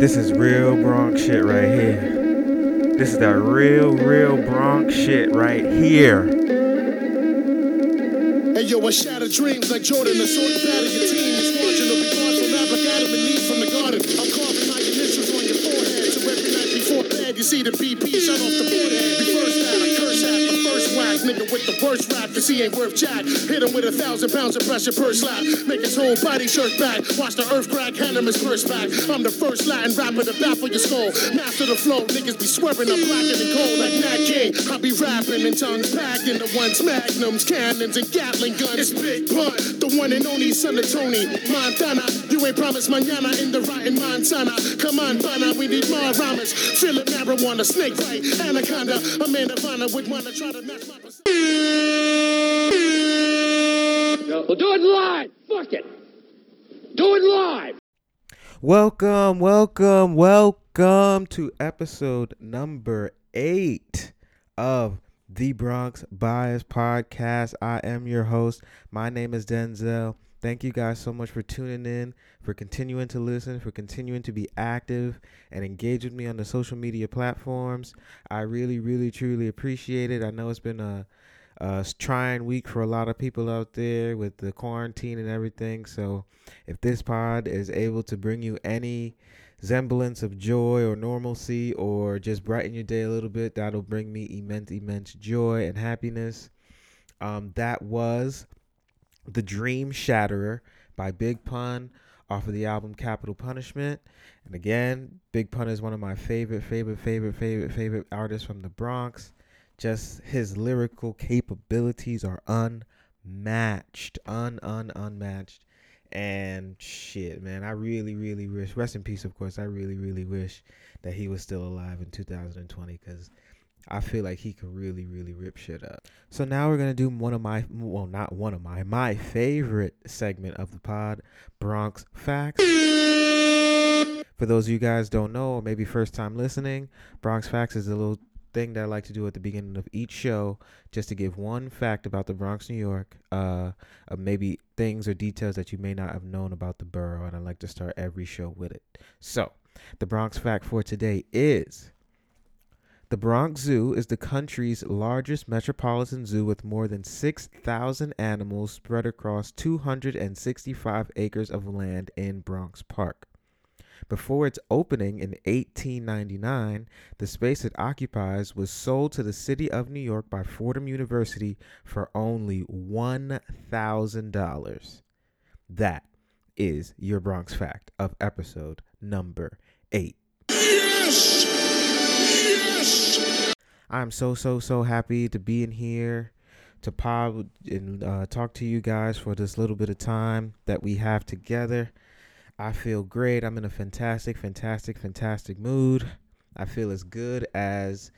This is real Bronx shit right here. This is that real, real Bronx shit right here. Hey yo, I shatter dreams like Jordan, the sword of your team. It's marching will be gone from Adam and Eve from the garden. I'm carving my initials on your forehead. So every night before bed, you see the BP shut off the forehead. First. Nigga with the worst rap, cause he ain't worth jack. Hit him with a thousand pounds of pressure per slap. Make his whole body shirt back. Watch the earth crack, hand him his purse back. I'm the first Latin rapper to baffle your skull. Master the flow, niggas be swerving, I'm blacker than cold like Nat King. I be rapping in tongues packed in the ones, magnums, cannons, and Gatling guns. It's Big Pun, the one and only son of Tony Montana. You ain't promised mañana in the rotten Montana. Come on, Bana, we need more rhymes. Feel it, marijuana, snake bite, anaconda. A man of honor would wanna try to match my persona. We'll do it live. Fuck it. Do it live. Welcome, welcome, welcome to episode number eight of the Bronx Bias Podcast. I am your host. My name is Denzel. Thank you guys so much for tuning in, for continuing to listen, for continuing to be active and engage with me on the social media platforms. I really, really, truly appreciate it. I know it's been a, a trying week for a lot of people out there with the quarantine and everything. So, if this pod is able to bring you any semblance of joy or normalcy or just brighten your day a little bit, that'll bring me immense, immense joy and happiness. Um, that was The Dream Shatterer by Big Pun off of the album Capital Punishment. And again, Big Pun is one of my favorite, favorite, favorite, favorite, favorite artists from the Bronx. Just his lyrical capabilities are unmatched, un, un, unmatched. And shit, man, I really, really wish, rest in peace, of course, I really, really wish that he was still alive in 2020 because I feel like he could really, really rip shit up. So now we're gonna do one of my, well, not one of my, my favorite segment of the pod, Bronx Facts. For those of you guys don't know, or maybe first time listening, Bronx Facts is a little thing that I like to do at the beginning of each show, just to give one fact about the Bronx, New York, uh, uh, maybe things or details that you may not have known about the borough, and I like to start every show with it. So, the Bronx fact for today is. The Bronx Zoo is the country's largest metropolitan zoo with more than 6,000 animals spread across 265 acres of land in Bronx Park. Before its opening in 1899, the space it occupies was sold to the city of New York by Fordham University for only $1,000. That is your Bronx fact of episode number 8. I'm so so so happy to be in here to pod and uh, talk to you guys for this little bit of time that we have together. I feel great. I'm in a fantastic, fantastic, fantastic mood. I feel as good as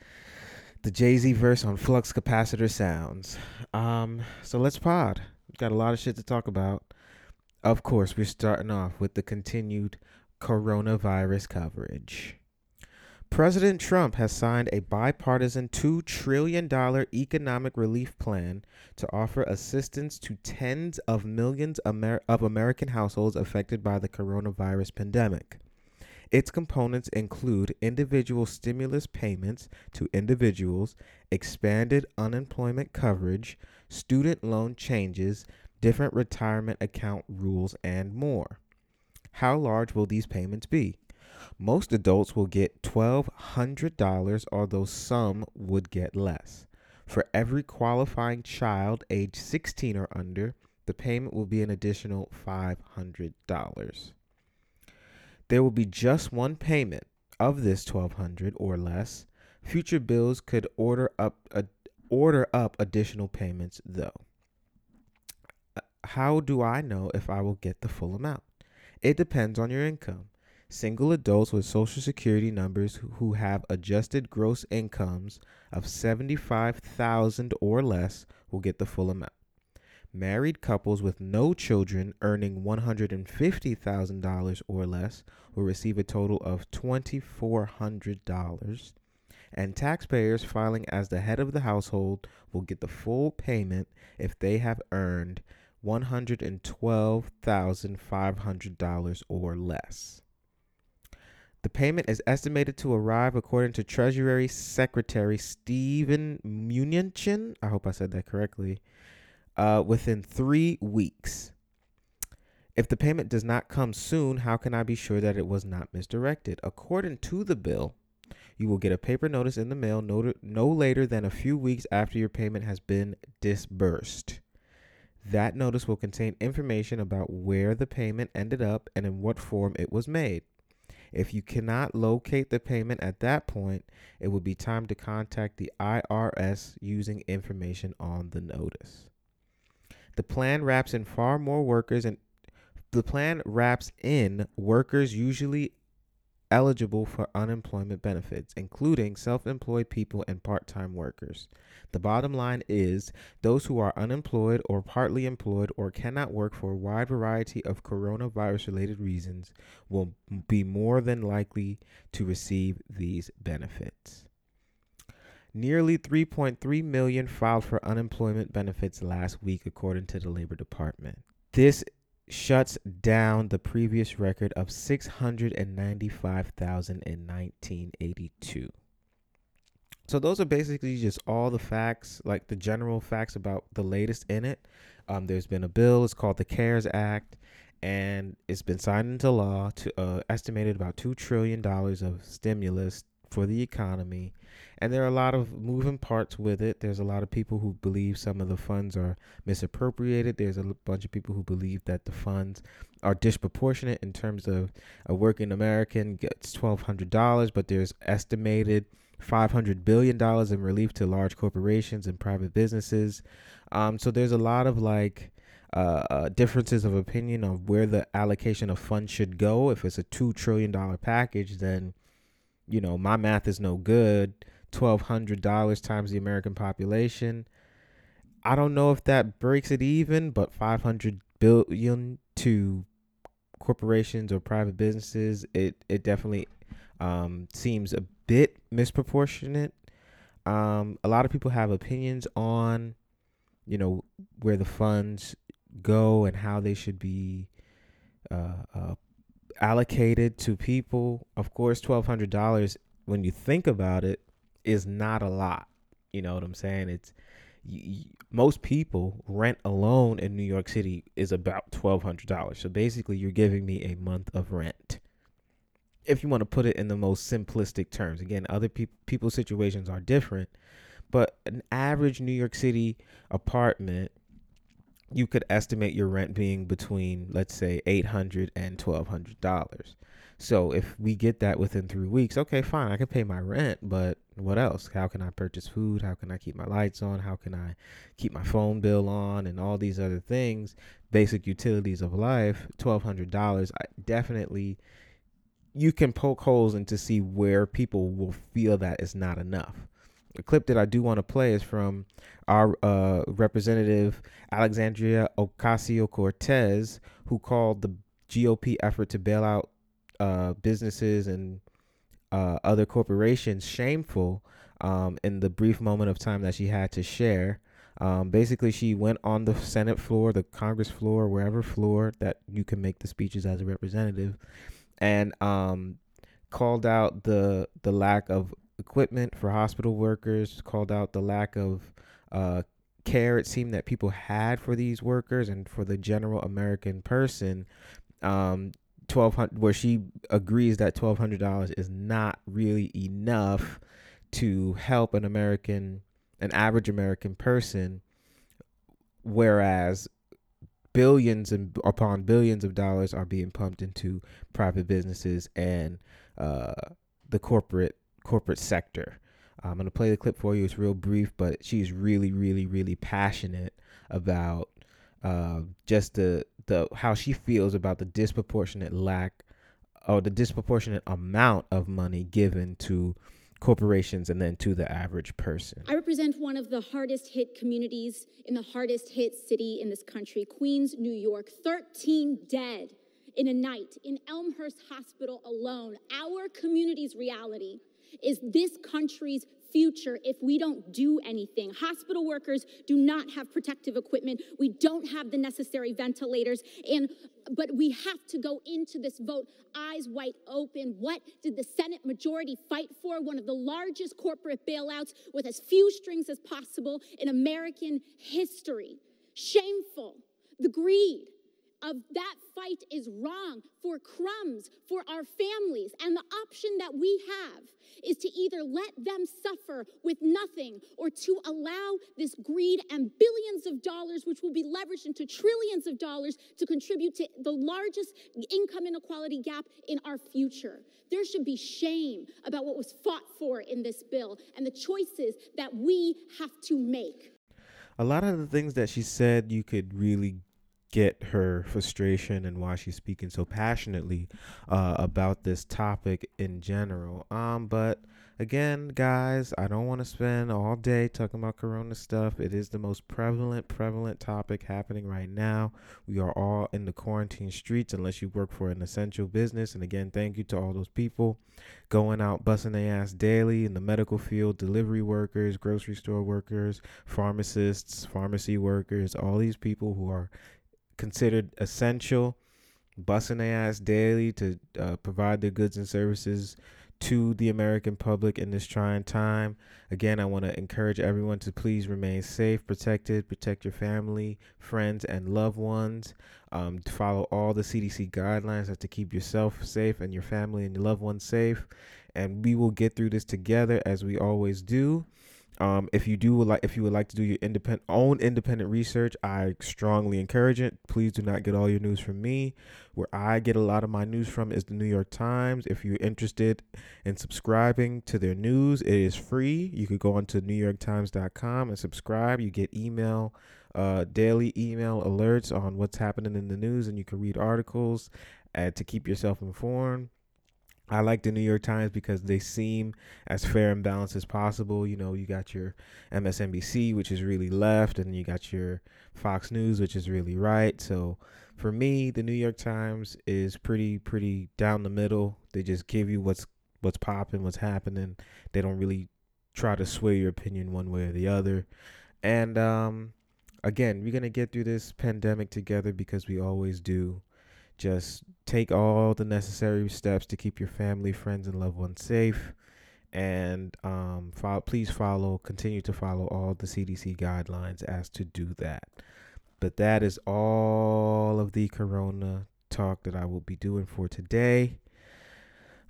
the Jay Z verse on Flux Capacitor sounds. Um, so let's pod. We've got a lot of shit to talk about. Of course, we're starting off with the continued coronavirus coverage. President Trump has signed a bipartisan $2 trillion economic relief plan to offer assistance to tens of millions Amer- of American households affected by the coronavirus pandemic. Its components include individual stimulus payments to individuals, expanded unemployment coverage, student loan changes, different retirement account rules, and more. How large will these payments be? Most adults will get $1,200, although some would get less. For every qualifying child age 16 or under, the payment will be an additional $500. There will be just one payment of this 1200 or less. Future bills could order up a, order up additional payments though. Uh, How do I know if I will get the full amount? It depends on your income. Single adults with Social Security numbers who- have adjusted gross incomes of 75,000 or less will get the full amount. Married couples with no children earning $150,000 or less will receive a total of $2,400. And taxpayers filing as the head of the household will get the full payment if they have earned $112,500 or less. The payment is estimated to arrive, according to Treasury Secretary Stephen Mnuchin. I hope I said that correctly. Uh, within three weeks. If the payment does not come soon, how can I be sure that it was not misdirected? According to the bill, you will get a paper notice in the mail no, no later than a few weeks after your payment has been disbursed. That notice will contain information about where the payment ended up and in what form it was made. If you cannot locate the payment at that point, it will be time to contact the IRS using information on the notice. The plan wraps in far more workers and the plan wraps in workers usually eligible for unemployment benefits, including self employed people and part time workers. The bottom line is those who are unemployed or partly employed or cannot work for a wide variety of coronavirus related reasons will be more than likely to receive these benefits. Nearly 3.3 million filed for unemployment benefits last week, according to the Labor Department. This shuts down the previous record of 695,000 in 1982. So those are basically just all the facts, like the general facts about the latest in it. Um, there's been a bill. It's called the CARES Act, and it's been signed into law to uh, estimated about two trillion dollars of stimulus for the economy. And there are a lot of moving parts with it. There's a lot of people who believe some of the funds are misappropriated. There's a bunch of people who believe that the funds are disproportionate in terms of a working American gets $1,200, but there's estimated $500 billion in relief to large corporations and private businesses. Um, so there's a lot of like, uh, uh, differences of opinion on where the allocation of funds should go. If it's a two trillion dollar package, then you know my math is no good. Twelve hundred dollars times the American population. I don't know if that breaks it even, but five hundred billion to corporations or private businesses, it it definitely um, seems a bit misproportionate. Um, a lot of people have opinions on, you know, where the funds go and how they should be uh, uh, allocated to people. Of course, twelve hundred dollars, when you think about it, is not a lot. You know what I'm saying? It's most people rent alone in New York City is about twelve hundred dollars. So basically, you're giving me a month of rent. If you want to put it in the most simplistic terms, again, other people people's situations are different, but an average New York City apartment you could estimate your rent being between let's say 800 and 1200 dollars. So if we get that within three weeks okay fine i can pay my rent but what else? How can i purchase food? How can i keep my lights on? How can i keep my phone bill on? And all these other things basic utilities of life $1200 i definitely you can poke holes into see where people will feel that it's not enough the clip that I do want to play is from our uh, representative Alexandria Ocasio Cortez, who called the GOP effort to bail out uh, businesses and uh, other corporations shameful um, in the brief moment of time that she had to share. Um, basically, she went on the Senate floor, the Congress floor, wherever floor that you can make the speeches as a representative, and um, called out the the lack of equipment for hospital workers, called out the lack of uh, care it seemed that people had for these workers and for the general American person. Um, twelve hundred, where she agrees that twelve hundred dollars is not really enough to help an American, an average American person, whereas billions and upon billions of dollars are being pumped into private businesses and uh, the corporate corporate sector. I'm going to play the clip for you. It's real brief, but she's really, really, really passionate about uh, just the the how she feels about the disproportionate lack or the disproportionate amount of money given to corporations and then to the average person. I represent one of the hardest hit communities in the hardest hit city in this country, Queens, New York. 13 dead in a night in Elmhurst Hospital alone, our community's reality. Is this country's future if we don't do anything. Hospital workers do not have protective equipment. We don't have the necessary ventilators and but we have to go into this vote eyes wide open. What did the Senate majority fight for? One of the largest corporate bailouts with as few strings as possible in American history. Shameful. The greed of that fight is wrong for crumbs for our families. And the option that we have is to either let them suffer with nothing or to allow this greed and billions of dollars, which will be leveraged into trillions of dollars, to contribute to the largest income inequality gap in our future. There should be shame about what was fought for in this bill and the choices that we have to make. A lot of the things that she said, you could really get her frustration and why she's speaking so passionately uh, about this topic in general. Um, but again, guys, I don't want to spend all day talking about corona stuff. It is the most prevalent, prevalent topic happening right now. We are all in the quarantine streets unless you work for an essential business. And again, thank you to all those people going out busting their ass daily in the medical field, delivery workers, grocery store workers, pharmacists, pharmacy workers, all these people who are considered essential, busting their ass daily to uh, provide their goods and services to the American public in this trying time. Again, I want to encourage everyone to please remain safe, protected, protect your family, friends, and loved ones. Um, follow all the CDC guidelines to keep yourself safe and your family and your loved ones safe. And we will get through this together as we always do. Um, if you do like, if you would like to do your independent own independent research, I strongly encourage it. Please do not get all your news from me. Where I get a lot of my news from is the New York Times. If you're interested in subscribing to their news, it is free. You could go onto NewYorkTimes.com and subscribe. You get email, uh, daily email alerts on what's happening in the news, and you can read articles uh, to keep yourself informed. I like the New York Times because they seem as fair and balanced as possible. You know, you got your MSNBC, which is really left, and you got your Fox News, which is really right. So for me, the New York Times is pretty pretty down the middle. They just give you what's what's popping, what's happening. They don't really try to sway your opinion one way or the other. And um, again, we're gonna get through this pandemic together because we always do. Just take all the necessary steps to keep your family, friends, and loved ones safe. And um, follow, please follow, continue to follow all the CDC guidelines as to do that. But that is all of the corona talk that I will be doing for today.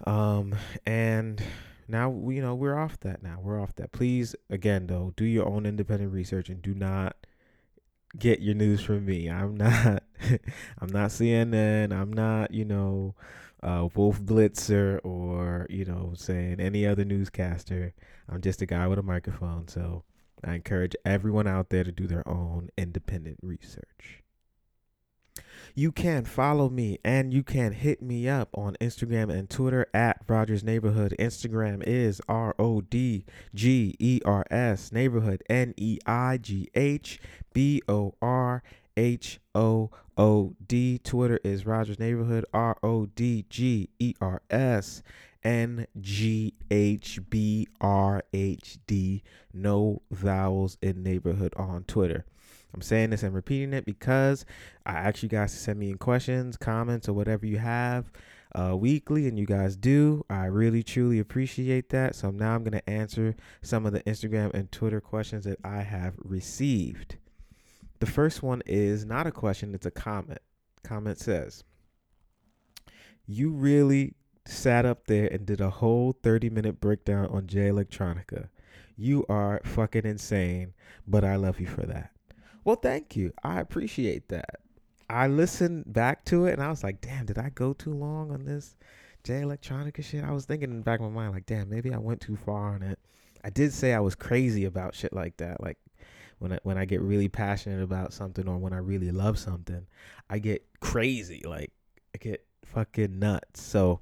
Um, and now you know we're off that now. We're off that. Please, again though, do your own independent research and do not get your news from me. I'm not I'm not CNN. I'm not, you know, uh, Wolf Blitzer or, you know, saying any other newscaster. I'm just a guy with a microphone. So I encourage everyone out there to do their own independent research. You can follow me and you can hit me up on Instagram and Twitter at Rodgers Neighborhood. Instagram is R O D G E R S Neighborhood N E I G H B O R H O O D. Twitter is Rodgers Neighborhood R O D G E R S N G H B R H D. No vowels in neighborhood on Twitter. I'm saying this and repeating it because I ask you guys to send me in questions, comments, or whatever you have uh, weekly, and you guys do. I really, truly appreciate that. So now I'm going to answer some of the Instagram and Twitter questions that I have received. The first one is not a question, it's a comment. Comment says, You really sat up there and did a whole 30 minute breakdown on Jay Electronica. You are fucking insane, but I love you for that. Well, thank you. I appreciate that. I listened back to it and I was like, damn, did I go too long on this Jay Electronica shit? I was thinking in the back of my mind, like, damn, maybe I went too far on it. I did say I was crazy about shit like that. Like when I, when I get really passionate about something or when I really love something, I get crazy. Like I get fucking nuts. So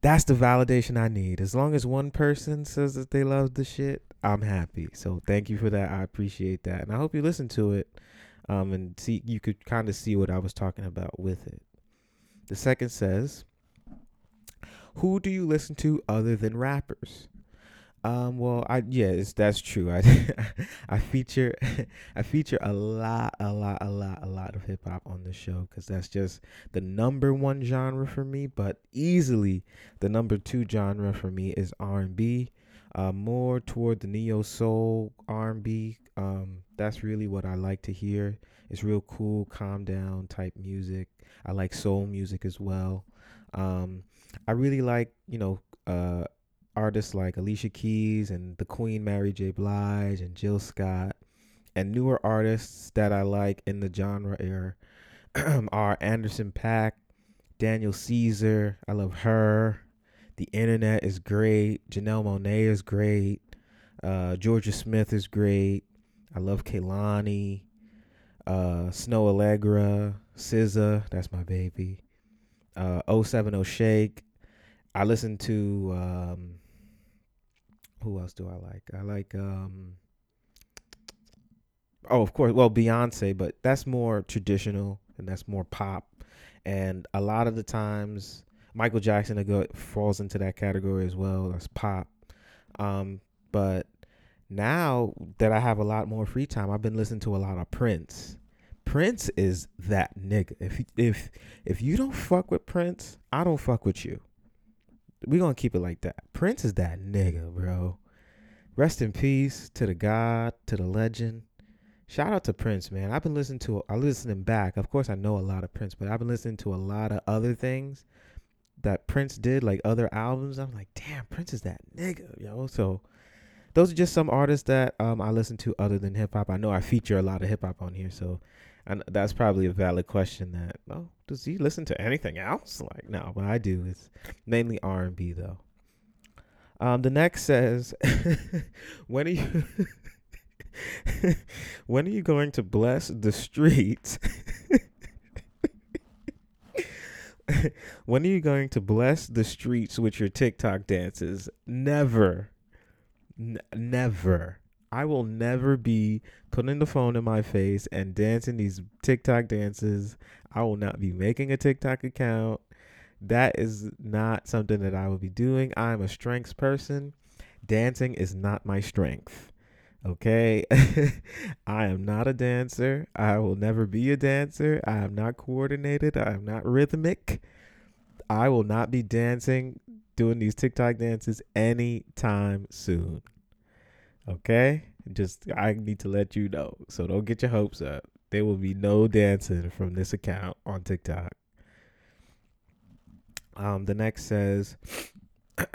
that's the validation I need. As long as one person says that they love the shit, I'm happy. So thank you for that. I appreciate that, and I hope you listen to it, um, and see you could kind of see what I was talking about with it. The second says, who do you listen to other than rappers? Um, well, I yes, that's true. I I feature I feature a lot, a lot, a lot, a lot of hip hop on the show because that's just the number one genre for me. But easily the number two genre for me is R and B, uh, more toward the neo soul R and B. Um, that's really what I like to hear. It's real cool, calm down type music. I like soul music as well. Um, I really like you know uh artists like Alicia Keys and the Queen Mary J. Blige and Jill Scott, and newer artists that I like in the genre are, are Anderson .Paak, Daniel Caesar. I love her. The Internet is great. Janelle Monáe is great. Uh, Jorja Smith is great. I love Kehlani. Uh, Snoh Aalegra, SZA, that's my baby. Uh, 070 Shake. I listen to um, who else do I like? I like um oh of course well Beyonce, but that's more traditional and that's more pop. And a lot of the times Michael Jackson falls into that category as well. That's pop. Um, but now that I have a lot more free time, I've been listening to a lot of Prince. Prince is that nigga. If if if you don't fuck with Prince, I don't fuck with you we gonna keep it like that. Prince is that nigga, bro. Rest in peace to the God, to the legend. Shout out to Prince, man. I've been listening to I listening back. Of course I know a lot of Prince, but I've been listening to a lot of other things that Prince did, like other albums. I'm like, damn, Prince is that nigga, yo. So those are just some artists that um I listen to other than hip hop. I know I feature a lot of hip hop on here, so and that's probably a valid question. That oh, does he listen to anything else? Like no, but I do. It's mainly R and B though. Um, the next says, when are you? when are you going to bless the streets? when are you going to bless the streets with your TikTok dances? Never. N- never. I will never be putting the phone in my face and dancing these TikTok dances. I will not be making a TikTok account. That is not something that I will be doing. I'm a strengths person. Dancing is not my strength. Okay. I am not a dancer. I will never be a dancer. I am not coordinated. I am not rhythmic. I will not be dancing, doing these TikTok dances anytime soon. Okay? Just I need to let you know. So don't get your hopes up. There will be no dancing from this account on TikTok. Um, the next says,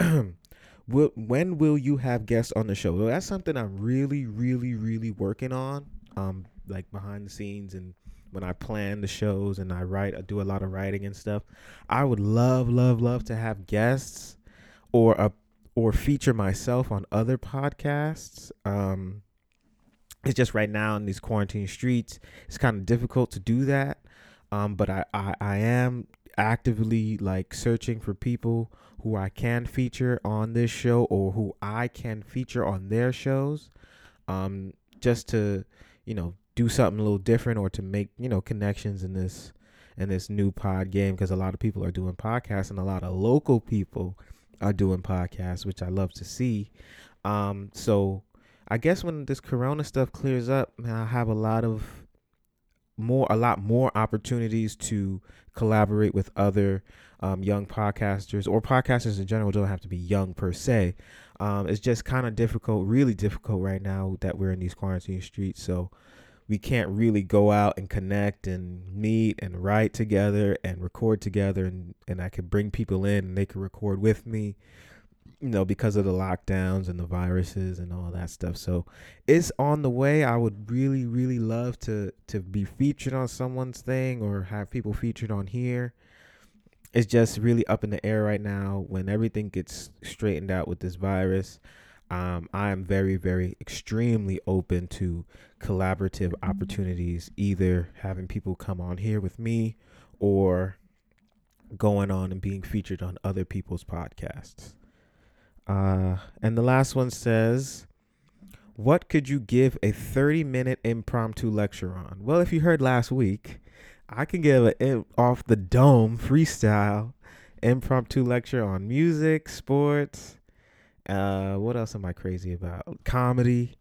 "When will you have guests on the show?" Well, that's something I'm really, really, really working on. Um, like behind the scenes and when I plan the shows and I write, I do a lot of writing and stuff. I would love, love, love to have guests or a or feature myself on other podcasts. Um, it's just right now in these quarantine streets, it's kind of difficult to do that. Um, but I, I, I am actively like searching for people who I can feature on this show or who I can feature on their shows. Um, just to, you know, do something a little different or to make, you know, connections in this in this new pod game because a lot of people are doing podcasts and a lot of local people are doing podcasts, which I love to see. Um, so I guess when this corona stuff clears up, I have a lot of more a lot more opportunities to collaborate with other um, young podcasters or podcasters in general. Don't have to be young per se. Um, it's just kind of difficult really difficult right now that we're in these quarantine streets. So we can't really go out and connect and meet and write together and record together and, and I could bring people in and they could record with me, you know, because of the lockdowns and the viruses and all that stuff. So it's on the way. I would really, really love to to be featured on someone's thing or have people featured on here. It's just really up in the air right now when everything gets straightened out with this virus um, I am very, very extremely open to collaborative opportunities, either having people come on here with me or going on and being featured on other people's podcasts. Uh, and the last one says, What could you give a 30 minute impromptu lecture on? Well, if you heard last week, I can give an off the dome freestyle impromptu lecture on music, sports. Uh, what else am I crazy about? Comedy.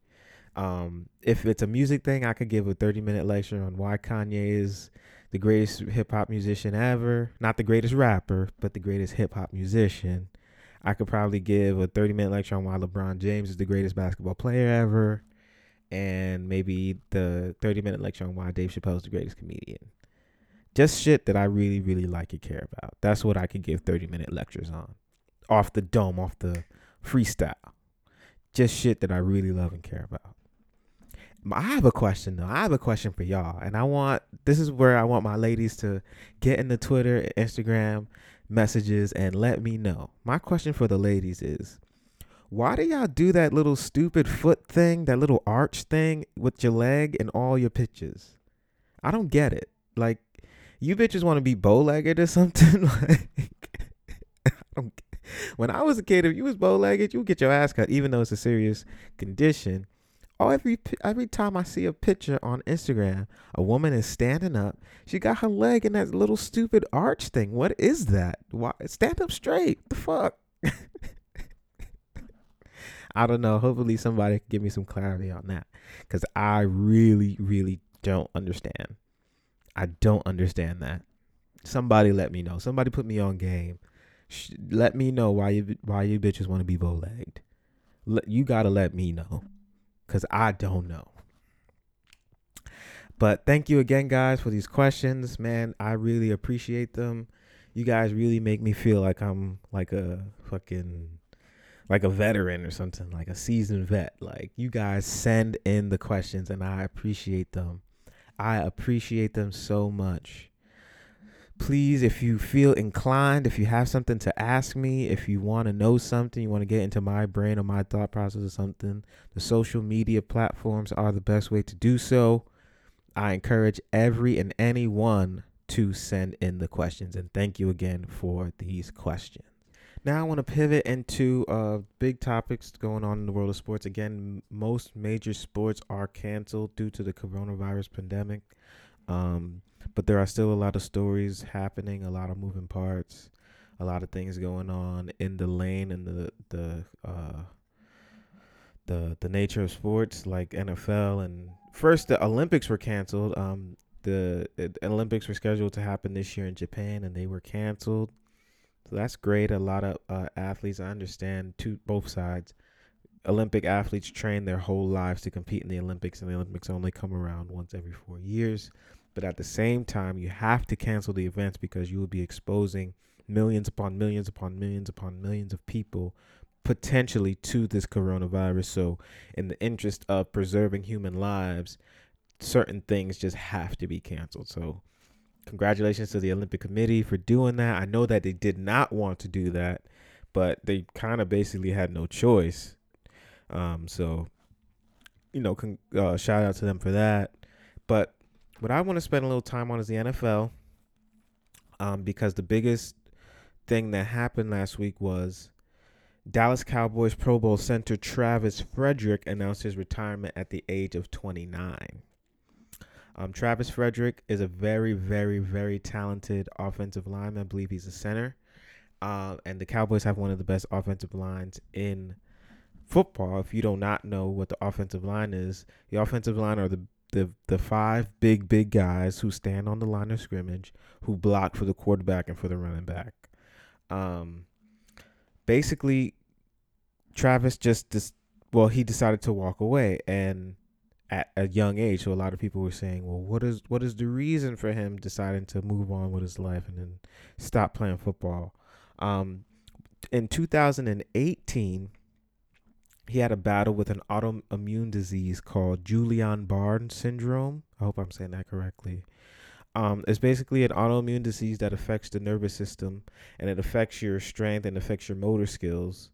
Um, if it's a music thing, I could give a 30 minute lecture on why Kanye is the greatest hip hop musician ever. Not the greatest rapper, but the greatest hip hop musician. I could probably give a 30 minute lecture on why LeBron James is the greatest basketball player ever. And maybe the 30 minute lecture on why Dave Chappelle is the greatest comedian. Just shit that I really, really like and care about. That's what I could give 30 minute lectures on. Off the dome, off the freestyle. Just shit that I really love and care about. I have a question though. I have a question for y'all, and I want this is where I want my ladies to get in the Twitter, Instagram messages, and let me know. My question for the ladies is, why do y'all do that little stupid foot thing, that little arch thing with your leg in all your pictures? I don't get it. Like, you bitches want to be bow legged or something? like, I. When I was a kid, if you was bow legged, you would get your ass cut, even though it's a serious condition Oh, every every time I see a picture on Instagram, a woman is standing up. She got her leg in that little stupid arch thing. What is that? Why stand up straight? The fuck? I don't know. Hopefully somebody can give me some clarity on that cuz I really really don't understand. I don't understand that. Somebody let me know. Somebody put me on game. let me know why you why you bitches want to be bow-legged. you got to let me know because I don't know. But thank you again, guys, for these questions. Man, I really appreciate them. You guys really make me feel like I'm like a fucking like a veteran or something, like a seasoned vet. Like you guys send in the questions and I appreciate them. I appreciate them so much please, if you feel inclined, if you have something to ask me, if you want to know something, you want to get into my brain or my thought process or something, the social media platforms are the best way to do so. I encourage every and anyone to send in the questions. And thank you again for these questions. Now I want to pivot into uh, big topics going on in the world of sports. Again, most major sports are canceled due to the coronavirus pandemic. Um, but there are still a lot of stories happening, a lot of moving parts, a lot of things going on in the lane and the the uh, the the nature of sports like NFL and first the Olympics were canceled. Um, the, Olympics were scheduled to happen this year in Japan and they were canceled. So that's great. A lot of uh, athletes, I understand, to both sides. Olympic athletes train their whole lives to compete in the Olympics, and the Olympics only come around once every four years. But at the same time, you have to cancel the events because you will be exposing millions upon millions upon millions upon millions of people potentially to this coronavirus. So, in the interest of preserving human lives, certain things just have to be canceled. So, congratulations to the Olympic Committee for doing that. I know that they did not want to do that, but they kind of basically had no choice. Um, so, you know, con- uh, shout out to them for that. But what I want to spend a little time on is the NFL, um, because the biggest thing that happened last week was Dallas Cowboys Pro Bowl center Travis Frederick announced his retirement at the age of 29. Um, Travis Frederick is a very, very, very talented offensive lineman. I believe he's a center. Uh, and the Cowboys have one of the best offensive lines in football. If you do not know what the offensive line is, the offensive line are the the the five big big guys who stand on the line of scrimmage who block for the quarterback and for the running back. Um, basically, Travis just dis- well he decided to walk away and at a young age. So a lot of people were saying, well, what is what is the reason for him deciding to move on with his life and then stop playing football? Um, in 2018 he had a battle with an autoimmune disease called Guillain-Barré syndrome. I hope I'm saying that correctly. Um, it's basically an autoimmune disease that affects the nervous system and it affects your strength and affects your motor skills.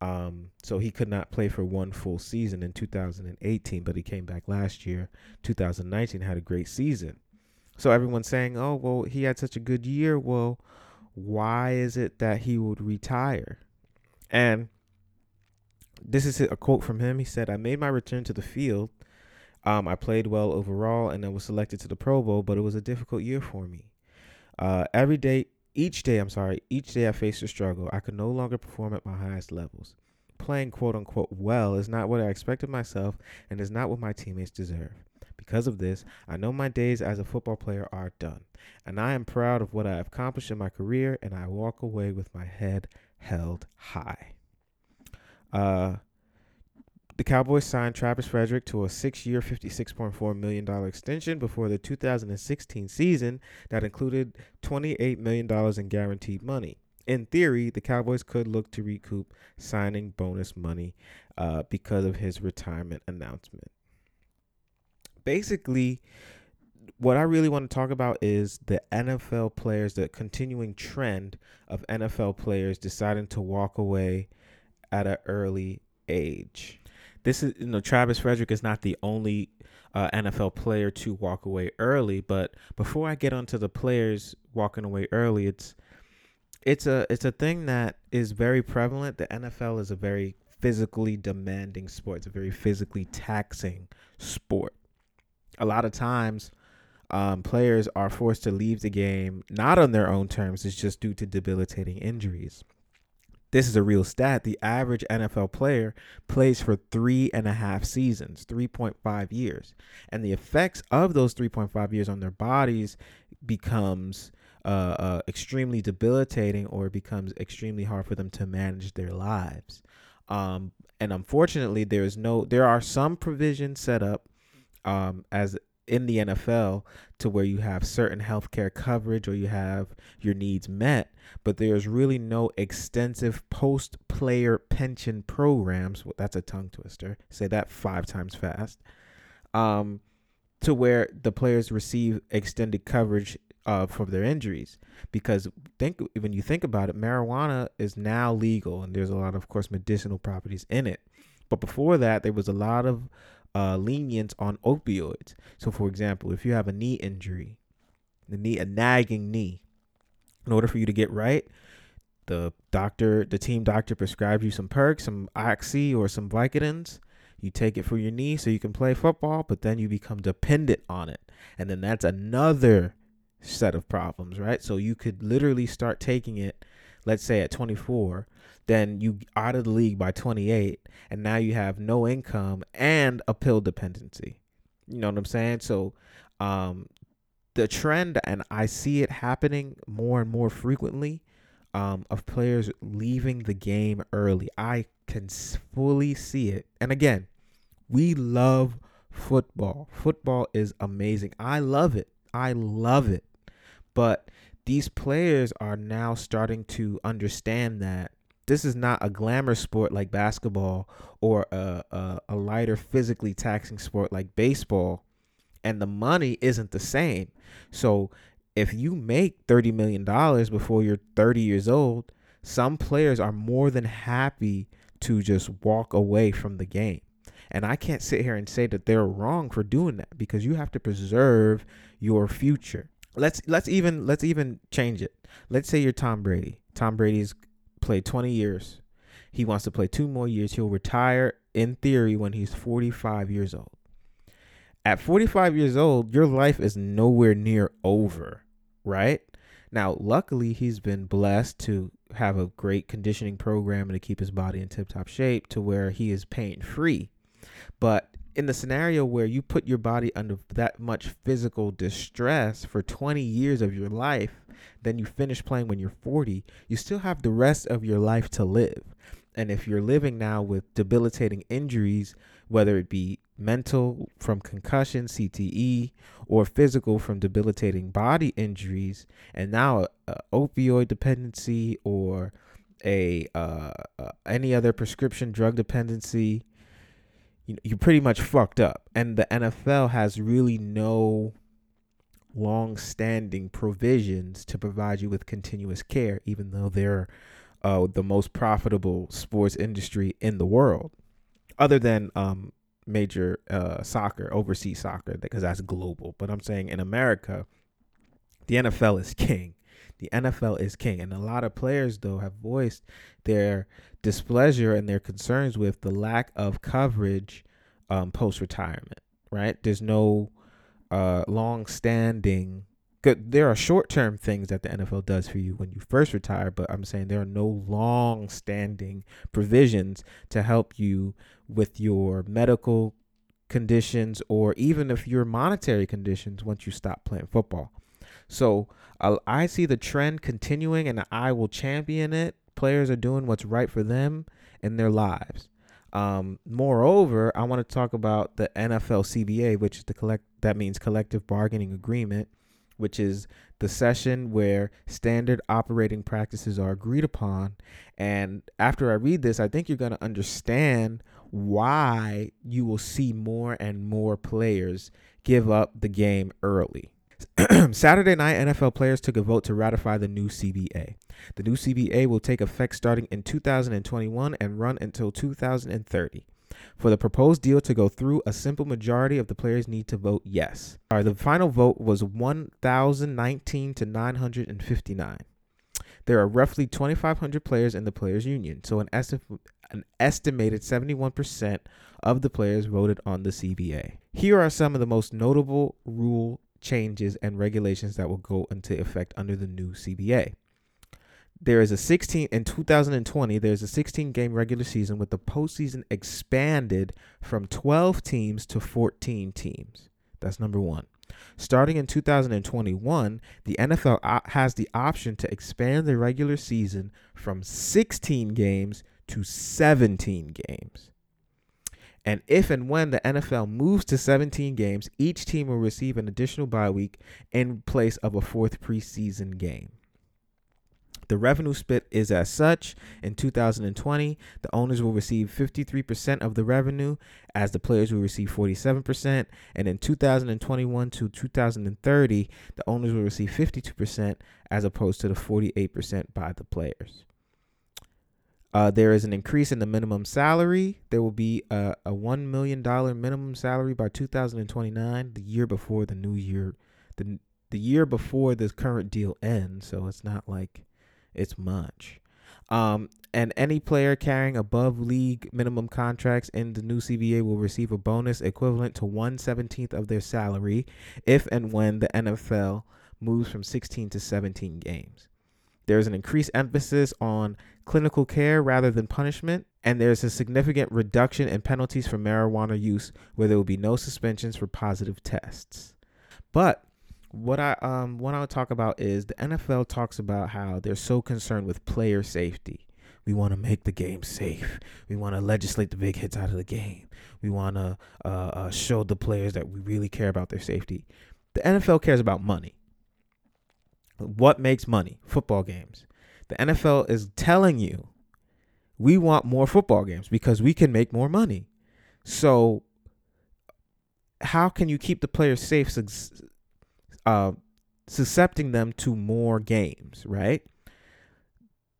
Um, so he could not play for one full season in 2018, but he came back last year, 2019, had a great season. So everyone's saying, oh, well, he had such a good year. Well, why is it that he would retire? And this is a quote from him. He said, I made my return to the field. Um, I played well overall and I was selected to the Pro Bowl, but it was a difficult year for me. Uh, every day, each day, I'm sorry, each day I faced a struggle. I could no longer perform at my highest levels. Playing quote unquote well is not what I expected myself and is not what my teammates deserve. Because of this, I know my days as a football player are done, and I am proud of what I have accomplished in my career, and I walk away with my head held high. Uh, the Cowboys signed Travis Frederick to a six year, $56.4 million extension before the 2016 season that included $28 million in guaranteed money. In theory, the Cowboys could look to recoup signing bonus money uh, because of his retirement announcement. Basically, what I really want to talk about is the NFL players, the continuing trend of NFL players deciding to walk away at an early age. This is, you know, Travis Frederick is not the only uh, NFL player to walk away early. But before I get onto the players walking away early, it's it's a it's a thing that is very prevalent. The NFL is a very physically demanding sport. It's a very physically taxing sport. A lot of times, um, players are forced to leave the game not on their own terms. It's just due to debilitating injuries this is a real stat. The average NFL player plays for three and a half seasons, 3.5 years. And the effects of those 3.5 years on their bodies becomes uh, uh, extremely debilitating or becomes extremely hard for them to manage their lives. Um, and unfortunately, there is no, there are some provisions set up um, as in the NFL to where you have certain healthcare coverage or you have your needs met, but there's really no extensive post player pension programs. That's a tongue twister. Say that five times fast. Um, to where the players receive extended coverage uh, for their injuries. Because think when you think about it, marijuana is now legal, and there's a lot of, of course, medicinal properties in it. But before that, there was a lot of uh, lenient on opioids. So, for example, if you have a knee injury, the knee, a nagging knee, in order for you to get right, the doctor, the team doctor prescribes you some perks, some oxy or some Vicodins. You take it for your knee so you can play football, but then you become dependent on it. And then that's another set of problems, right? So you could literally start taking it, let's say at 24, then you out of the league by 28 and now you have no income and a pill dependency. You know what i'm saying? So um the trend and i see it happening more and more frequently um of players leaving the game early. I can fully see it. And again we love football. Football is amazing. I love it. I love it. But these players are now starting to understand that this is not a glamour sport like basketball or a, a, a lighter physically taxing sport like baseball and the money isn't the same so if you make $30 million before you're 30 years old some players are more than happy to just walk away from the game and I can't sit here and say that they're wrong for doing that because you have to preserve your future. Let's let's even let's even change it. Let's say you're Tom Brady. Tom Brady's played 20 years. He wants to play two more years. He'll retire in theory when he's 45 years old. At 45 years old, your life is nowhere near over, right? Now, luckily, he's been blessed to have a great conditioning program and to keep his body in tip top shape to where he is pain free. But in the scenario where you put your body under that much physical distress for 20 years of your life, then you finish playing when you're 40, you still have the rest of your life to live. And if you're living now with debilitating injuries, whether it be mental from concussion, CTE, or physical from debilitating body injuries, and now opioid dependency or a uh, uh, any other prescription drug dependency, you know, you're pretty much fucked up. And the NFL has really no long-standing provisions to provide you with continuous care, even though they're uh, the most profitable sports industry in the world, other than um, major uh, soccer, overseas soccer, because that's global. But I'm saying in America, the NFL is king. The NFL is king. And a lot of players, though, have voiced their displeasure and their concerns with the lack of coverage um, post retirement, right? There's no uh, long standing there are short-term things that the NFL does for you when you first retire, but I'm saying there are no long-standing provisions to help you with your medical conditions or even if your monetary conditions once you stop playing football. So uh, I see the trend continuing and I will champion it. Players are doing what's right for them in their lives. Um, moreover, I want to talk about the NFL CBA, which is the collect that means collective bargaining agreement, which is the session where standard operating practices are agreed upon. And after I read this, I think you're going to understand why you will see more and more players give up the game early. Saturday night, NFL players took a vote to ratify the new CBA. The new CBA will take effect starting in 2021 and run until 2030. For the proposed deal to go through, a simple majority of the players need to vote yes. The final vote was 1,019 to 959. There are roughly 2,500 players in the players' union, so an, esti- an estimated 71% of the players voted on the CBA. Here are some of the most notable rule changes and regulations that will go into effect under the new CBA. There is a 16 in 2020. There's a 16 game regular season with the postseason expanded from 12 teams to 14 teams. That's number one. Starting in 2021, the NFL has the option to expand the regular season from 16 games to 17 games. And if and when the NFL moves to 17 games, each team will receive an additional bye week in place of a fourth preseason game. The revenue split is as such. In 2020, the owners will receive 53% of the revenue, as the players will receive 47%. And in 2021 to 2030, the owners will receive 52%, as opposed to the 48% by the players. Uh, there is an increase in the minimum salary. There will be a, a $1 million minimum salary by 2029, the year before the new year, the, the year before this current deal ends. So it's not like it's much. Um, and any player carrying above league minimum contracts in the new CBA will receive a bonus equivalent to 117th of their salary if and when the NFL moves from 16 to 17 games. There's an increased emphasis on clinical care rather than punishment, and there's a significant reduction in penalties for marijuana use where there will be no suspensions for positive tests. But what I um I'll talk about is the NFL talks about how they're so concerned with player safety. We want to make the game safe. We want to legislate the big hits out of the game. We want to uh, uh, show the players that we really care about their safety. The NFL cares about money. What makes money? Football games. The NFL is telling you we want more football games because we can make more money. So how can you keep the players safe uh, suscepting them to more games, right?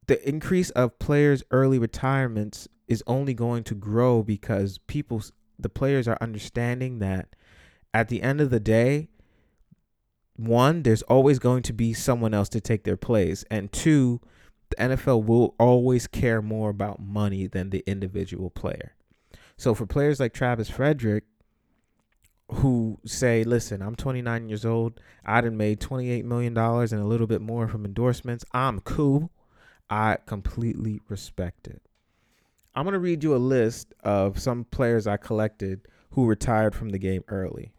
The increase of players' early retirements is only going to grow because people, the players are understanding that at the end of the day, one, there's always going to be someone else to take their place, and two, the NFL will always care more about money than the individual player. So for players like Travis Frederick, who say, "Listen, I'm 29 years old. I done made 28 million dollars and a little bit more from endorsements. I'm cool." I completely respect it. I'm gonna read you a list of some players I collected who retired from the game early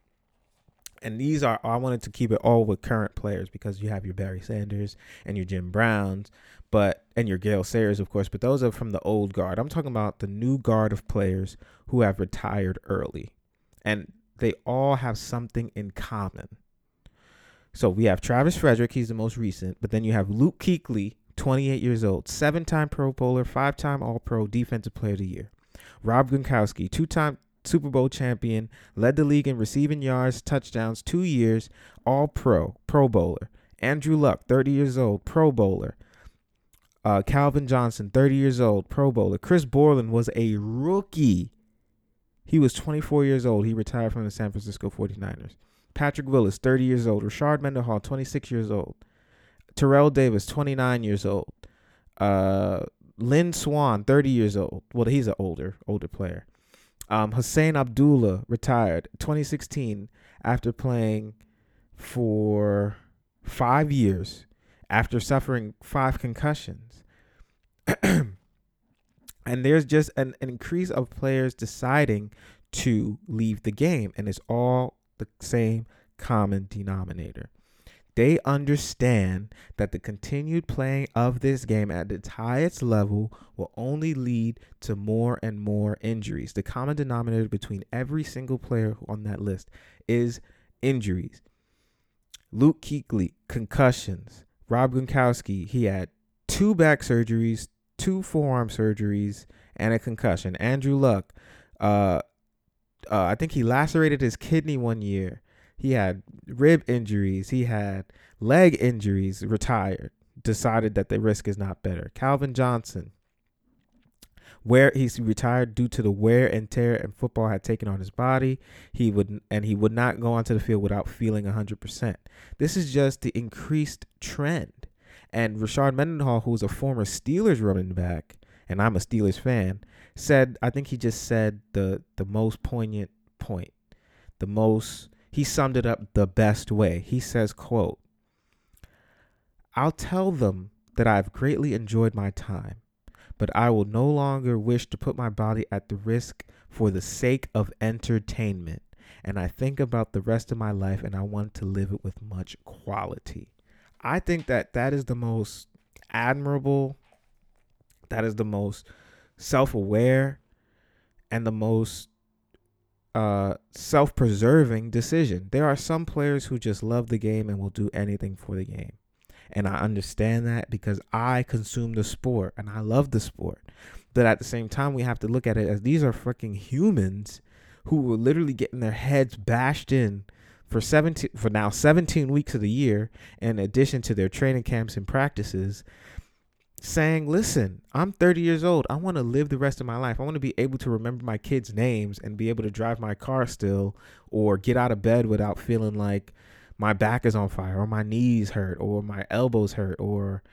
and these are I wanted to keep it all with current players because you have your Barry Sanders and your Jim Browns, but and your Gale Sayers, of course, but those are from the old guard. I'm talking about the new guard of players who have retired early. And they all have something in common. So we have Travis Frederick, he's the most recent, but then you have Luke Kuechly, 28 years old, seven time Pro Bowler, five time All Pro, Defensive Player of the Year. Rob Gronkowski, two time Super Bowl champion, led the league in receiving yards, touchdowns, two years, all pro, Pro Bowler. Andrew Luck, 30 years old, Pro Bowler. Uh, Calvin Johnson, 30 years old, Pro Bowler. Chris Borland was a rookie. He was 24 years old. He retired from the San Francisco 49ers. Patrick Willis, 30 years old. Rashard Mendenhall, 26 years old. Terrell Davis, 29 years old. Uh, Lynn Swann, 30 years old. Well, he's an older, older player. Um, Husain Abdullah retired 2016 after playing for five years after suffering five concussions. and there's just an, an increase of players deciding to leave the game, and it's all the same common denominator. They understand that the continued playing of this game at its highest level will only lead to more and more injuries. The common denominator between every single player on that list is injuries. Luke Kuechly, concussions. Rob Gronkowski, he had two back surgeries, two forearm surgeries, and a concussion. Andrew Luck, uh, uh, I think he lacerated his kidney one year. He had rib injuries. He had leg injuries. Retired. Decided that the risk is not better. Calvin Johnson, where he's retired due to the wear and tear and football had taken on his body. He would and he would not go onto the field without feeling 100%. This is just the increased trend. And Rashard Mendenhall, who's a former Steelers running back, and I'm a Steelers fan, said I think he just said the the most poignant point, the most he summed it up the best way. He says, quote, I'll tell them that I've greatly enjoyed my time, but I will no longer wish to put my body at the risk for the sake of entertainment. And I think about the rest of my life and I want to live it with much quality. I think that that is the most admirable, that is the most self aware, and the most uh, self preserving decision. There are some players who just love the game and will do anything for the game. And I understand that because I consume the sport and I love the sport. But at the same time, we have to look at it as these are freaking humans who are literally getting their heads bashed in for 17 for now 17 weeks of the year in addition to their training camps and practices saying, listen, I'm 30 years old. I want to live the rest of my life. I want to be able to remember my kids' names and be able to drive my car still or get out of bed without feeling like my back is on fire or my knees hurt or my elbows hurt or,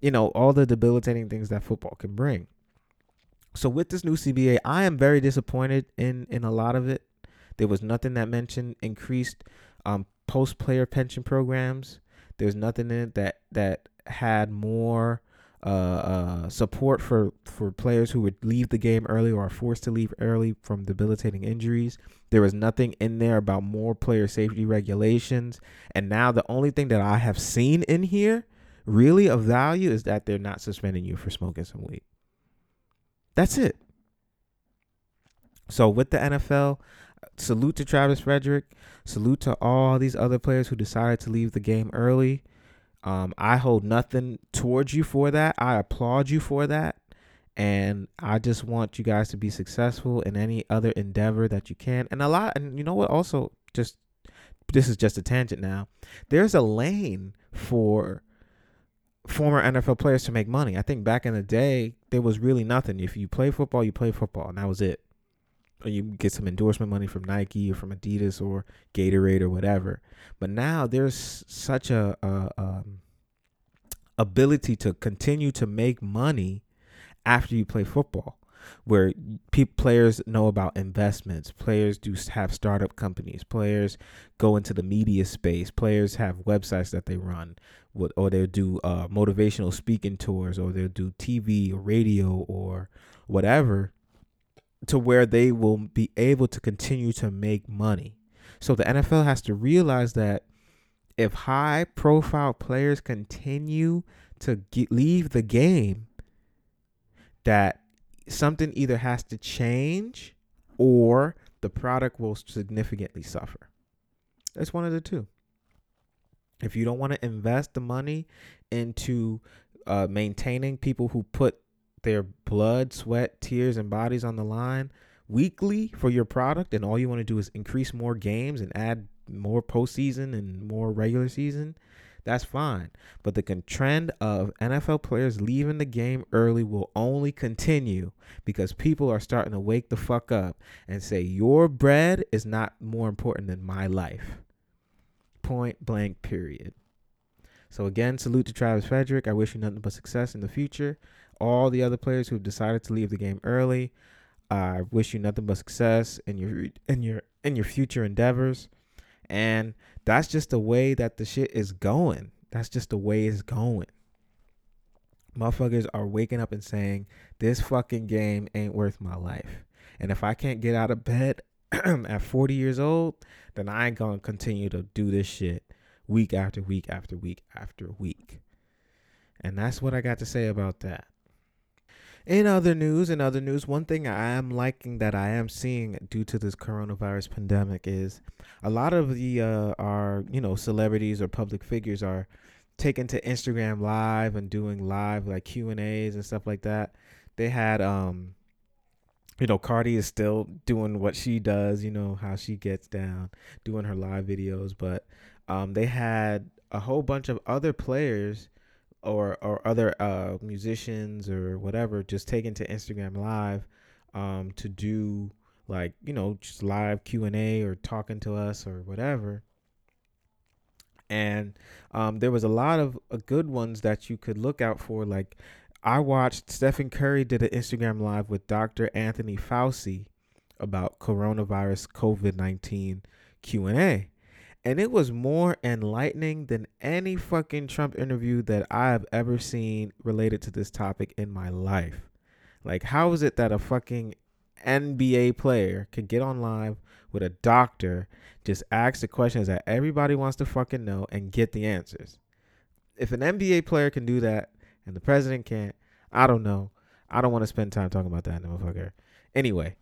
you know, all the debilitating things that football can bring. So with this new CBA, I am very disappointed in in a lot of it. There was nothing that mentioned increased um, post player pension programs. There's nothing in it that that had more uh, uh, support for for players who would leave the game early or are forced to leave early from debilitating injuries. There was nothing in there about more player safety regulations. And now the only thing that I have seen in here really of value is that they're not suspending you for smoking some weed. That's it. So with the NFL, salute to Travis Frederick. Salute to all these other players who decided to leave the game early. Um, I hold nothing towards you for that. I applaud you for that. And I just want you guys to be successful in any other endeavor that you can. And a lot, and you know what? Also, just this is just a tangent now. There's a lane for former NFL players to make money. I think back in the day, there was really nothing. If you play football, you play football, and that was it. You get some endorsement money from Nike or from Adidas or Gatorade or whatever. But now there's such a, a um, ability to continue to make money after you play football where pe- players know about investments players do have startup companies players go into the media space players have websites that they run or they'll do uh, motivational speaking tours or they'll do tv or radio or whatever to where they will be able to continue to make money so the nfl has to realize that if high profile players continue to get, leave the game that something either has to change or the product will significantly suffer. It's one of the two. If you don't want to invest the money into uh, maintaining people who put their blood, sweat, tears, and bodies on the line weekly for your product, and all you want to do is increase more games and add more postseason and more regular season, that's fine. But the trend of NFL players leaving the game early will only continue because people are starting to wake the fuck up and say, Your bread is not more important than my life. Point blank, period. So, again, salute to Travis Frederick. I wish you nothing but success in the future. All the other players who've decided to leave the game early, I wish you nothing but success in your in your in your future endeavors. And that's just the way that the shit is going. That's just the way it's going. Motherfuckers are waking up and saying, This fucking game ain't worth my life. And if I can't get out of bed at 40 years old, then I ain't gonna continue to do this shit week after week after week after week. And that's what I got to say about that. In other news, in other news, one thing I am liking that I am seeing due to this coronavirus pandemic is a lot of the uh, our you know celebrities or public figures are taking to Instagram live and doing live like Q and A's and stuff like that. They had um you know Cardi is still doing what she does, you know how she gets down, doing her live videos, but um they had a whole bunch of other players or or other uh musicians or whatever just taking to Instagram live um to do like you know just live Q&A or talking to us or whatever and um, there was a lot of uh, good ones that you could look out for. Like I watched Stephen Curry did an Instagram live with Dr. Anthony Fauci about coronavirus COVID nineteen Q and A, and it was more enlightening than any fucking Trump interview that I have ever seen related to this topic in my life. Like, how is it that a fucking NBA player could get on live with a doctor, just ask the questions that everybody wants to fucking know and get the answers. If an NBA player can do that and the president can't, I don't know. I don't want to spend time talking about that motherfucker. Anyway,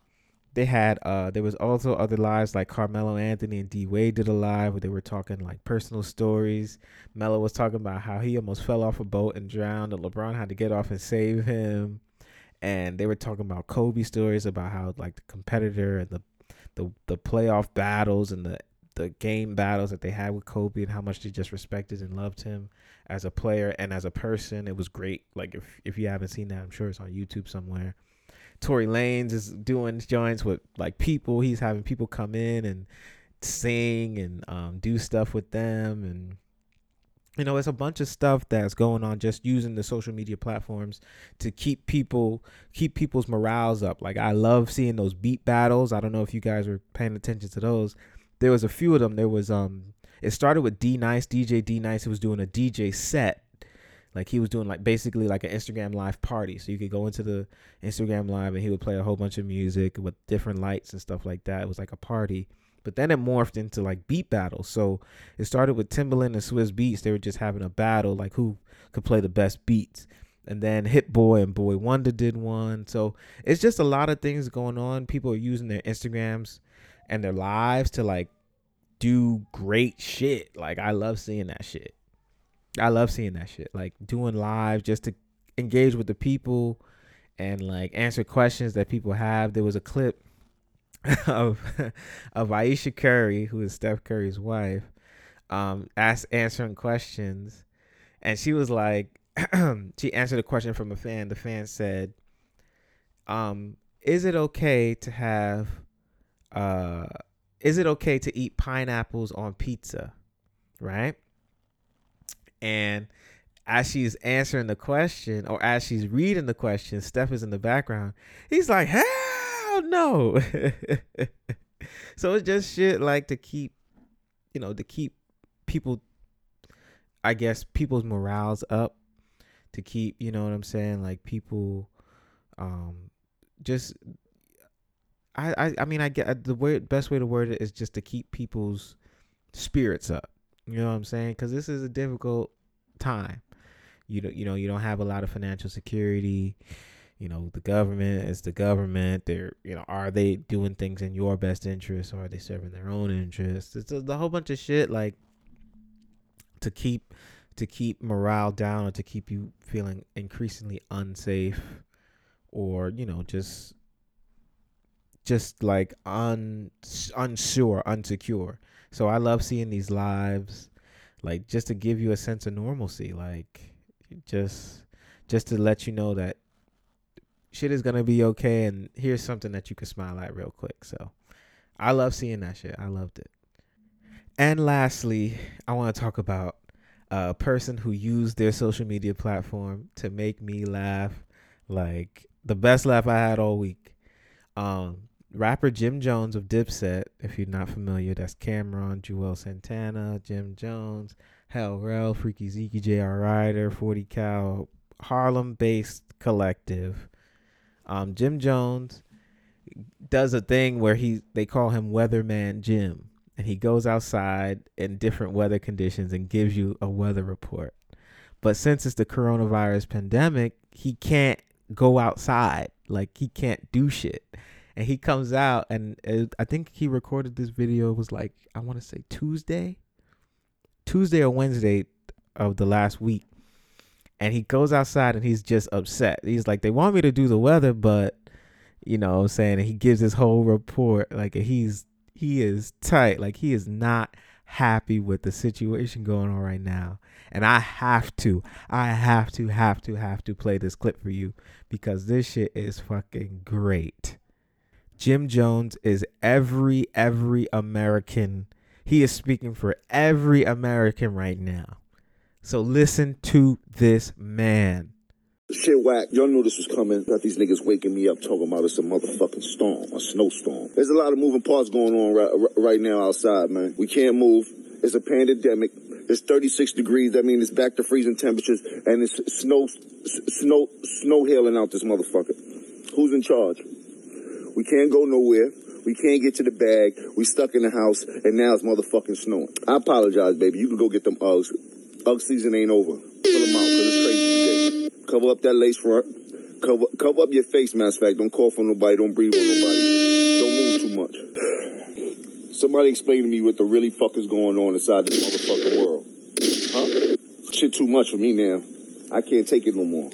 they had uh there was also other lives like Carmelo Anthony and D Wade did a live where they were talking like personal stories. Melo was talking about how he almost fell off a boat and drowned and LeBron had to get off and save him. And they were talking about Kobe stories about how like the competitor and the the the playoff battles and the the game battles that they had with Kobe and how much they just respected and loved him as a player and as a person. It was great. Like if if you haven't seen that, I'm sure it's on YouTube somewhere. Tory Lanez is doing joints with like people. He's having people come in and sing and um, do stuff with them and you know, it's a bunch of stuff that's going on just using the social media platforms to keep people keep people's morals up. Like I love seeing those beat battles. I don't know if you guys were paying attention to those. There was a few of them. There was um it started with D Nice, DJ D Nice, who was doing a DJ set. Like he was doing like basically like an Instagram live party. So you could go into the Instagram live and he would play a whole bunch of music with different lights and stuff like that. It was like a party. But then it morphed into like beat battles. So it started with Timbaland and Swizz Beatz. They were just having a battle, like who could play the best beats. And then Hit Boy and Boy Wonder did one. So it's just a lot of things going on. People are using their Instagrams and their lives to like do great shit. Like I love seeing that shit. I love seeing that shit. Like doing live just to engage with the people and like answer questions that people have. There was a clip of of Ayesha Curry, who is Steph Curry's wife, um, asked answering questions, and she was like, she answered a question from a fan. The fan said, um, "Is it okay to have, uh, is it okay to eat pineapples on pizza?" Right, and as she's answering the question, or as she's reading the question, Steph is in the background. He's like, hell no. so it's just shit like to keep, you know, to keep people, I guess, people's morals up, to keep, you know what I'm saying, like people, um, just. I, I, I mean I get the way best way to word it is just to keep people's spirits up. You know what I'm saying? Because this is a difficult time. You don't you know you don't have a lot of financial security you know the government is the government they're you know are they doing things in your best interest or are they serving their own interests it's a, the whole bunch of shit like to keep to keep morale down or to keep you feeling increasingly unsafe or you know just just like un unsure unsecure so i love seeing these lives like just to give you a sense of normalcy like just just to let you know that shit is gonna be okay and here's something that you can smile at real quick. So i love seeing that shit. I loved it. And lastly i want to talk about a person who used their social media platform to make me laugh like the best laugh i had all week. Um rapper Jim Jones of Dipset, if you're not familiar, that's Cam'ron, Juelz Santana, Jim Jones, Hell Rell, Freaky Zeke, J.R. Writer, 40 Cal, Harlem based collective. Um, Jim Jones does a thing where he they call him Weatherman Jim, and he goes outside in different weather conditions and gives you a weather report. But since it's the coronavirus pandemic, he can't go outside. Like he can't do shit. And he comes out and it, I think he recorded this video it was like I want to say Tuesday. Tuesday or Wednesday of the last week. And he goes outside and he's just upset. He's like they want me to do the weather but you know what I'm saying and he gives his whole report like he's he is tight. Like he is not happy with the situation going on right now. And I have to, I have to, have to, have to play this clip for you because this shit is fucking great. Jim Jones is every, every American. He is speaking for every American right now. So listen to this man. Shit whack. Y'all knew this was coming. Got these niggas waking me up talking about it's a motherfucking storm, a snowstorm. There's a lot of moving parts going on right, right now outside, man. We can't move. It's a pandemic. It's 36 degrees. That means it's back to freezing temperatures, and it's snow, snow, snow hailing out this motherfucker. Who's in charge? We can't go nowhere. We can't get to the bag. We stuck in the house, and now it's motherfucking snowing. I apologize, baby. You can go get them Uggs. Ugg season ain't over. Pull them out, cause it's crazy today. Cover up that lace front. Cover, cover up your face, matter of fact. Don't cough on nobody. Don't breathe on nobody. Don't move too much. Somebody explain to me what the really fuck is going on inside this motherfucking world. Huh? Shit too much for me now. I can't take it no more.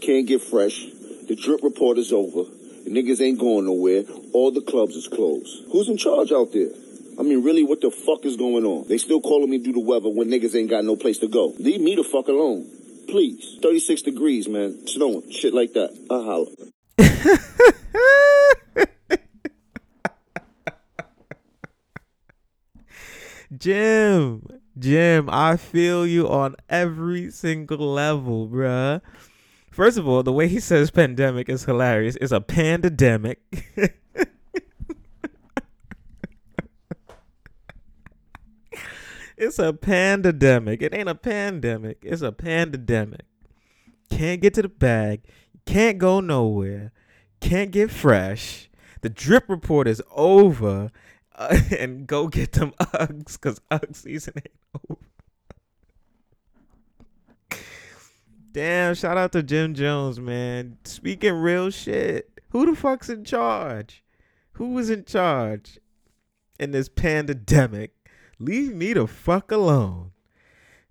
Can't get fresh. The drip report is over. The niggas ain't going nowhere. All the clubs is closed. Who's in charge out there? I mean, really, what the fuck is going on? They still calling me due to weather when niggas ain't got no place to go. Leave me the fuck alone. Please. 36 degrees, man. Snowing. Shit like that. I holler. Jim, Jim, I feel you on every single level, bruh. First of all, the way he says pandemic is hilarious. It's a pandemic. it's a pandemic. It ain't a pandemic. It's a pandemic. Can't get to the bag. Can't go nowhere. Can't get fresh. The drip report is over. Uh, and go get them Uggs because Ugg season ain't over. Damn, shout out to Jim Jones, man. Speaking real shit. Who the fuck's in charge? Who was in charge in this pandemic? Leave me the fuck alone.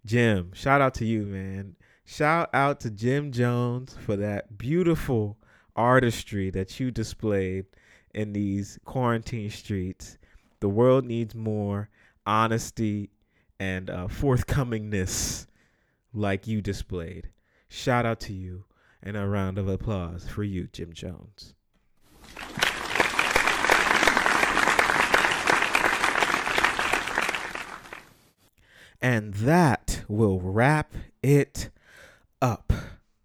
Jim, shout out to you, man. Shout out to Jim Jones for that beautiful artistry that you displayed in these quarantine streets. The world needs more honesty and uh, forthcomingness like you displayed. Shout out to you and a round of applause for you, Jim Jones. And that will wrap it up.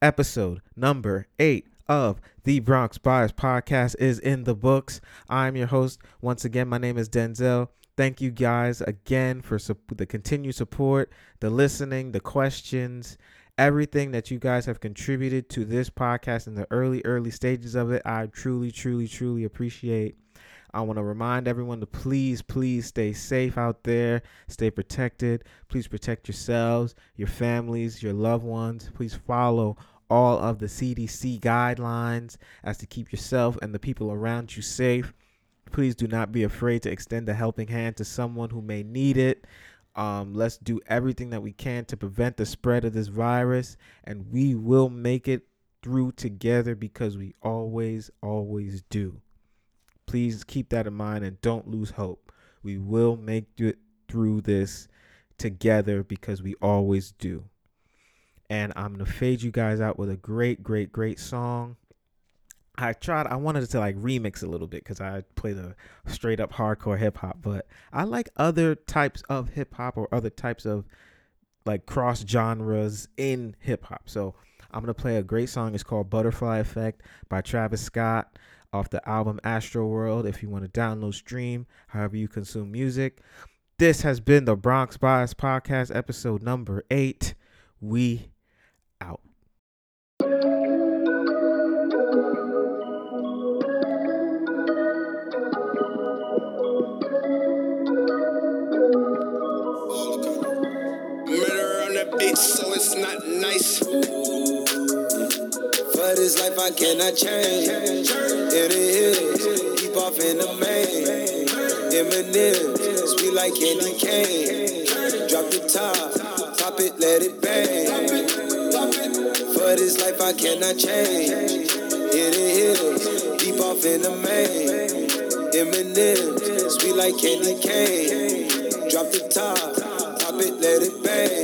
Episode number eight of the Bronx Bias podcast is in the books. I'm your host. Once again, my name is Denzel. Thank you guys again for su- the continued support, the listening, the questions, everything that you guys have contributed to this podcast in the early, early stages of it. I truly, truly, truly appreciate. I want to remind everyone to please, please stay safe out there, stay protected. Please protect yourselves, your families, your loved ones. Please follow all of the CDC guidelines as to keep yourself and the people around you safe. Please do not be afraid to extend a helping hand to someone who may need it. Um, let's do everything that we can to prevent the spread of this virus, and we will make it through together because we always, always do. Please keep that in mind and don't lose hope. We will make it through this together because we always do and I'm gonna fade you guys out with a great, great, great song. I tried. I wanted to like remix a little bit because I play the straight up hardcore hip hop, but I like other types of hip hop or other types of like cross genres in hip hop. So I'm gonna play a great song. It's called "Butterfly Effect" by Travis Scott. off the album Astroworld. If you want to download, stream, however you consume music. This has been the Bronx Bias Podcast, episode number eight. We out. Nice. For this life, I cannot change. It is keep off in the main. Eminem, sweet like candy cane. Drop the top, pop it, let it bang. For this life, I cannot change. Hit it hills, deep off in the main. Eminem, sweet like candy cane. Drop the top, pop it, let it bang.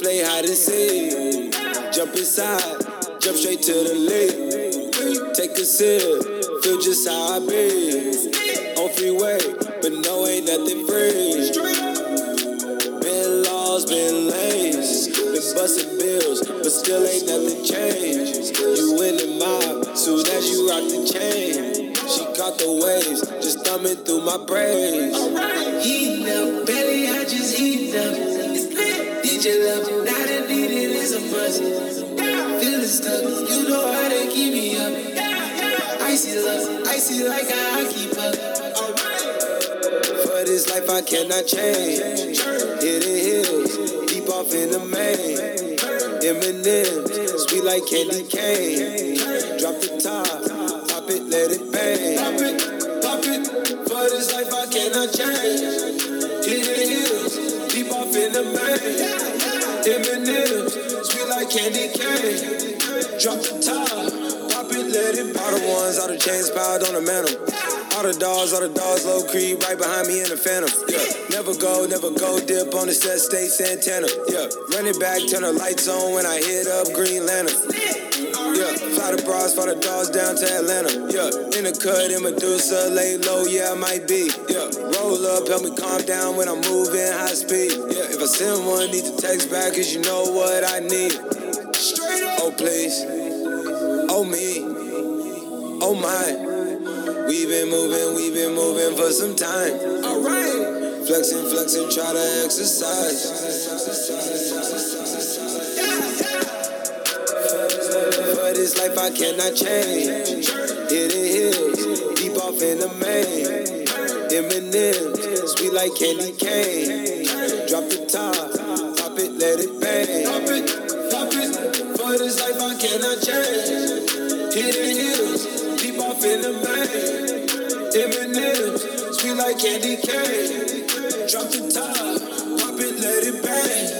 Play hide and seek. Jump inside, jump straight to the lake. Take a sip, feel just how I be. On freeway, but no, ain't nothing free. Been laws, been lanes, been busting bills, but still ain't nothing changed. You in the mob, soon as you rock the chain. She caught the waves, just thumbing through my braids. DJ love, not a need it is a must. Feeling stuck, you know how they keep me up. Icy love, icy like a hockey puck. For this life I cannot change. Hidden hills, deep off in the main. Eminem, sweet like candy cane. Drop the top, pop it, let it Drop the top, pop it, let it. All the ones, all the chains piled on the mantle. All the dogs, all the dogs, low creep right behind me in the phantom. Yeah, never go, never go dip on the set, stay Santana. Yeah, run it back, turn the lights on when I hit up Green Lantern. Yeah, fly the bras, fly the dogs down to Atlanta. Yeah, in the cut in Medusa, lay low, yeah, I might be. Yeah, roll up, help me calm down when I'm moving high speed. Yeah, if I send one, need to text back, cause you know what I need. Oh, please. Oh, me. Oh, my. We've been moving, we've been moving for some time. Alright. Flexing, flexing, try to exercise. For this life I cannot change. Hidden hills, deep off in the main. Eminem, sweet like candy cane. Drop the change. Hidden hills, deep off in the main. Eminem, sweet like candy cane. Drop the top, pop it, let it bang.